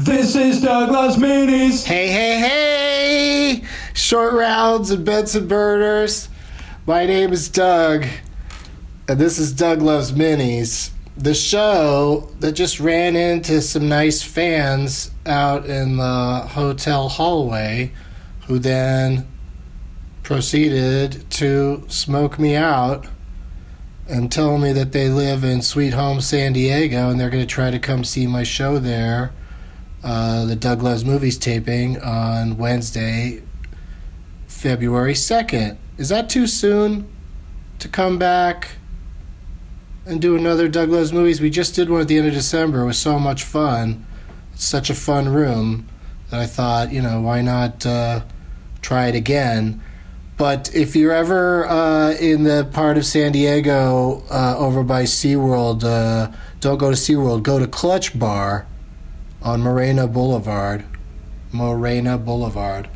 This is Doug Loves Minis. Hey, hey, hey! Short rounds and Benson Burners. My name is Doug, and this is Doug Loves Minis, the show that just ran into some nice fans out in the hotel hallway who then proceeded to smoke me out and tell me that they live in Sweet Home San Diego and they're going to try to come see my show there uh, the Doug Loves Movies taping on Wednesday, February 2nd. Is that too soon to come back and do another Doug Loves Movies? We just did one at the end of December. It was so much fun. It's such a fun room that I thought, you know, why not uh, try it again? But if you're ever uh, in the part of San Diego uh, over by SeaWorld, uh, don't go to SeaWorld, go to Clutch Bar on Morena Boulevard. Morena Boulevard.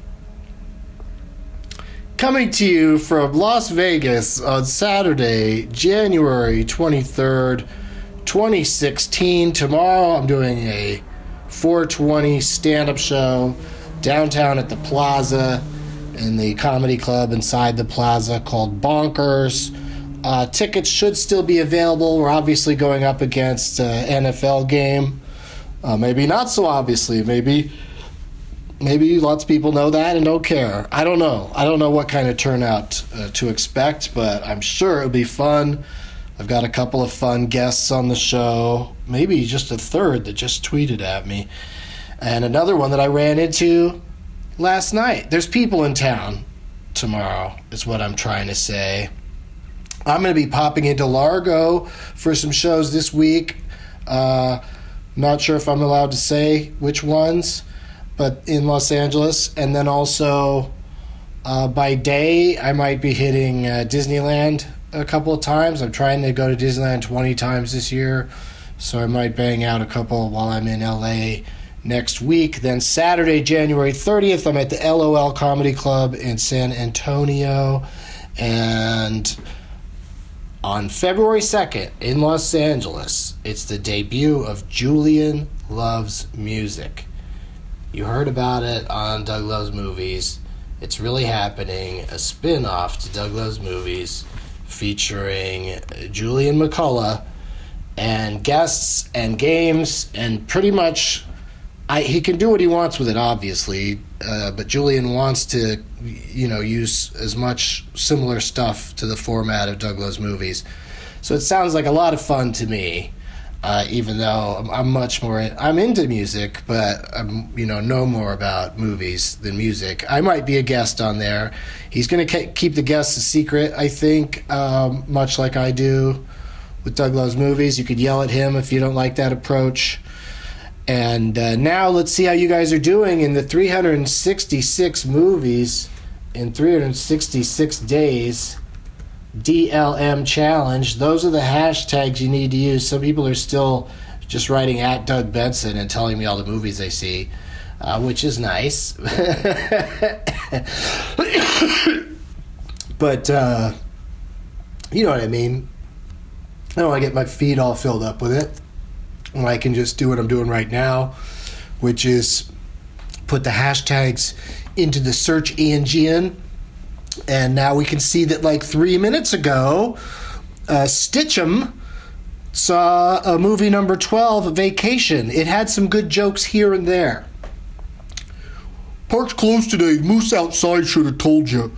Coming to you from Las Vegas on Saturday, January 23rd, 2016. Tomorrow I'm doing a 420 stand up show downtown at the Plaza in the comedy club inside the Plaza called Bonkers. Uh, tickets should still be available. We're obviously going up against an NFL game. Uh, maybe not so obviously. Maybe maybe lots of people know that and don't care. I don't know. I don't know what kind of turnout uh, to expect, but I'm sure it'll be fun. I've got a couple of fun guests on the show. Maybe just a third that just tweeted at me. And another one that I ran into last night. There's people in town tomorrow, is what I'm trying to say. I'm going to be popping into Largo for some shows this week. Uh, not sure if I'm allowed to say which ones, but in Los Angeles. And then also uh, by day, I might be hitting uh, Disneyland a couple of times. I'm trying to go to Disneyland 20 times this year, so I might bang out a couple while I'm in LA next week. Then Saturday, January 30th, I'm at the LOL Comedy Club in San Antonio. And on February 2nd in Los Angeles, it's the debut of Julian Loves Music. You heard about it on Doug Loves Movies. It's really happening. A spin off to Doug Loves Movies featuring Julian McCullough and guests and games and pretty much I, he can do what he wants with it, obviously. Uh, but Julian wants to, you know, use as much similar stuff to the format of Doug Loves Movies. So it sounds like a lot of fun to me. Uh, even though I'm, I'm, much more, I'm into music, but I'm, you know, know more about movies than music. I might be a guest on there. He's going to keep the guests a secret, I think, um, much like I do with Doug Loves Movies. You could yell at him if you don't like that approach. And uh, now let's see how you guys are doing in the 366 movies in 366 days. DLM challenge. Those are the hashtags you need to use. Some people are still just writing at Doug Benson and telling me all the movies they see, uh, which is nice. but uh, you know what I mean. I don't want to get my feed all filled up with it. I can just do what I'm doing right now, which is put the hashtags into the search engine. And now we can see that, like three minutes ago, uh, Stitchem saw a movie number 12, Vacation. It had some good jokes here and there. Park's closed today. Moose outside should have told you.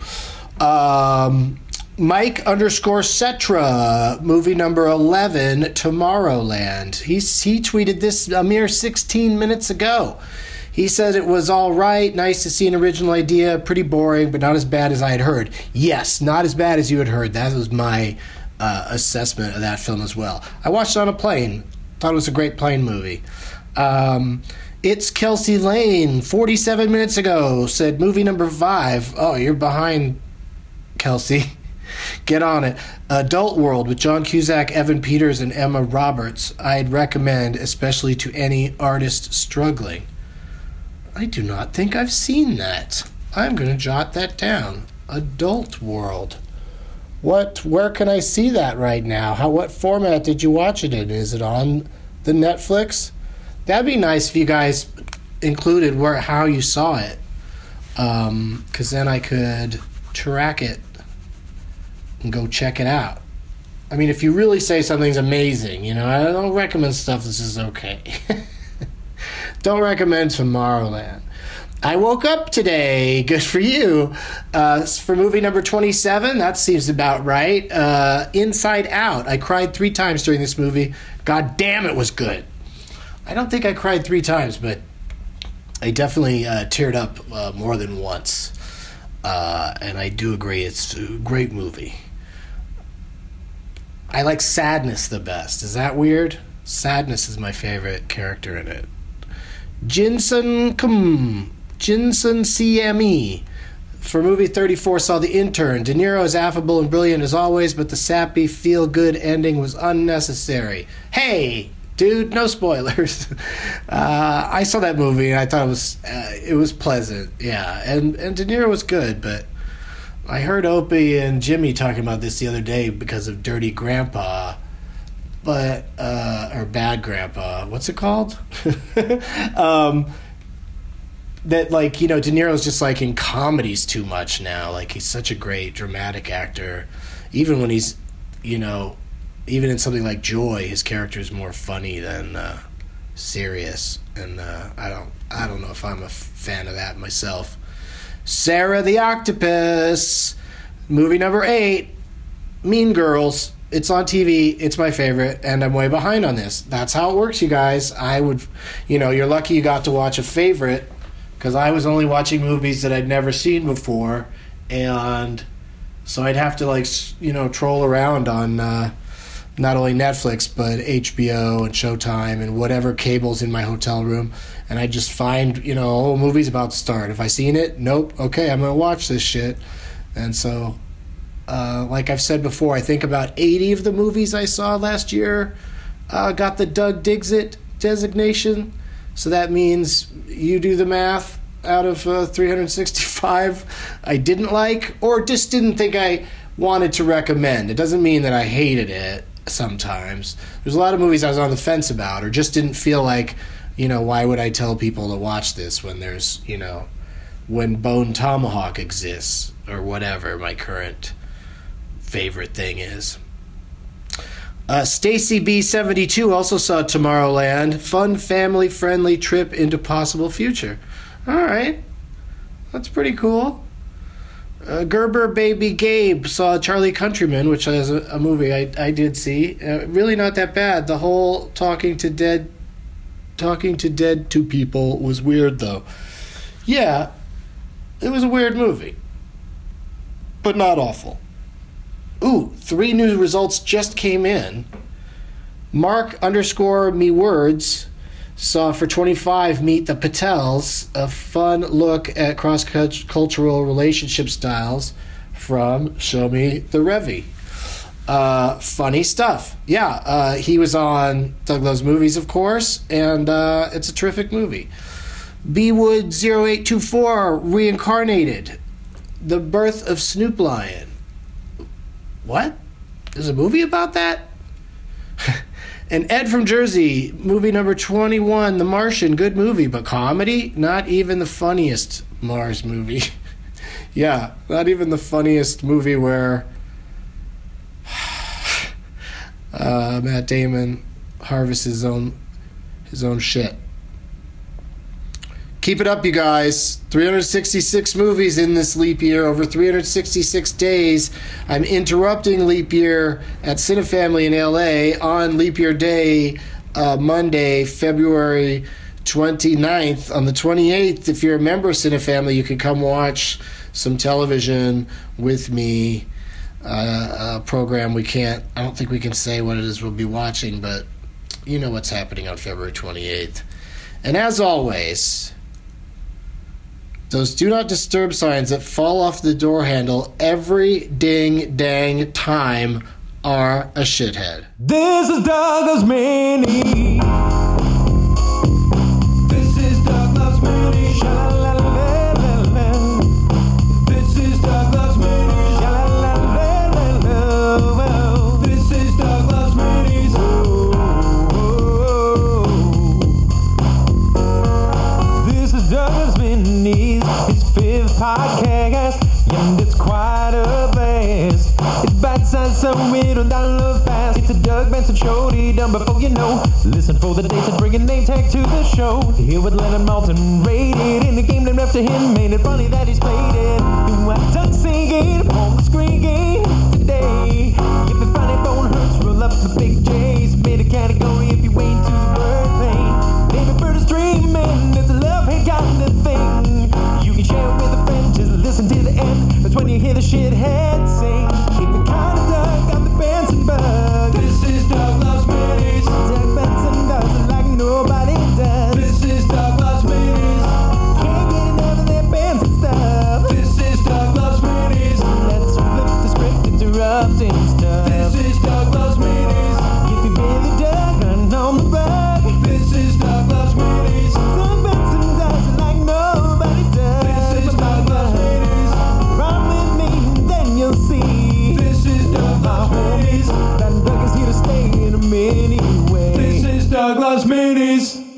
Um, Mike underscore Cetra, movie number 11, Tomorrowland. He, he tweeted this a mere 16 minutes ago. He said it was all right, nice to see an original idea, pretty boring, but not as bad as I had heard. Yes, not as bad as you had heard. That was my uh, assessment of that film as well. I watched it on a plane, thought it was a great plane movie. Um, it's Kelsey Lane, 47 minutes ago, said movie number five. Oh, you're behind, Kelsey. Get on it. Adult World with John Cusack, Evan Peters, and Emma Roberts. I'd recommend, especially to any artist struggling. I do not think I've seen that. I'm going to jot that down. Adult World. What? Where can I see that right now? How? What format did you watch it in? Is it on the Netflix? That'd be nice if you guys included where how you saw it, um, because then I could track it and go check it out. I mean, if you really say something's amazing, you know, I don't recommend stuff that's just okay. don't recommend Tomorrowland. I woke up today. Good for you. Uh, for movie number 27, that seems about right. Uh, Inside Out. I cried three times during this movie. God damn, it was good. I don't think I cried three times, but I definitely uh, teared up uh, more than once. Uh, and I do agree, it's a great movie. I like Sadness the best. Is that weird? Sadness is my favorite character in it. Jinsun Kum. Jinsun CME. For movie 34, saw The Intern. De Niro is affable and brilliant as always, but the sappy, feel good ending was unnecessary. Hey, dude, no spoilers. Uh, I saw that movie and I thought it was uh, it was pleasant. Yeah, and and De Niro was good, but I heard Opie and Jimmy talking about this the other day because of Dirty Grandpa, but uh, or Bad Grandpa. What's it called? um, that like you know De Niro's just like in comedies too much now. Like he's such a great dramatic actor, even when he's you know even in something like Joy, his character is more funny than uh, serious, and uh, I don't I don't know if I'm a fan of that myself. Sarah the Octopus, movie number eight, Mean Girls. It's on TV. It's my favorite, and I'm way behind on this. That's how it works, you guys. I would, you know, you're lucky you got to watch a favorite because I was only watching movies that I'd never seen before, and so I'd have to like you know troll around on uh, not only Netflix but HBO and Showtime and whatever cables in my hotel room, and I just find you know oh movie's about to start. If I seen it, nope, okay, I'm gonna watch this shit, and so. Uh, like I've said before, I think about 80 of the movies I saw last year uh, got the Doug Digsit designation. So that means you do the math out of uh, 365 I didn't like or just didn't think I wanted to recommend. It doesn't mean that I hated it sometimes. There's a lot of movies I was on the fence about or just didn't feel like, you know, why would I tell people to watch this when there's, you know, when Bone Tomahawk exists or whatever my current favorite thing is. Uh, Stacy B72 also saw Tomorrowland. Fun, family friendly trip into possible future. All right. That's pretty cool. Uh, Gerber Baby Gabe saw Charlie Countryman, which is a, a movie I, I did see. Uh, really not that bad. The whole talking to dead talking to dead two people was weird though. Yeah, it was a weird movie. But not awful. Ooh, three new results just came in. Mark underscore me words saw for 25 Meet the Patels, a fun look at cross cultural relationship styles from Show Me the Ravi. Uh, funny stuff. Yeah, uh, he was on Doug Loves Movies, of course, and uh, it's a terrific movie. B Wood 0824 Reincarnated, The Birth of Snoop Lion. What? There's a movie about that? and Ed from Jersey, movie number 21, The Martian, good movie, but comedy? Not even the funniest Mars movie. yeah, not even the funniest movie where uh, Matt Damon harvests his own his own shit. Keep it up, you guys. 366 movies in this leap year, over 366 days. I'm interrupting leap year at Cinefamily in LA on leap year day, uh, Monday, February 29th. On the 28th, if you're a member of Cinefamily, you can come watch some television with me. Uh, a program we can't, I don't think we can say what it is we'll be watching, but you know what's happening on February 28th. And as always, those do not disturb signs that fall off the door handle every ding dang time are a shithead. This is Douglas Mini. Bite-sized, so it'll fast. It's a Doug Benson show, done before you know. Listen for the dates and bring a name tag to the show. Here with Leonard Maltin, rated in the game named after him. Made it funny that he's played it. Want Doug singing screen game today. If the funny bone hurts, roll up the big J's. Made a category if you wait to the pain. Baby bird is dreaming, it's a love kind of thing. You can share it with a friend, just listen to the end. That's when you hear the shithead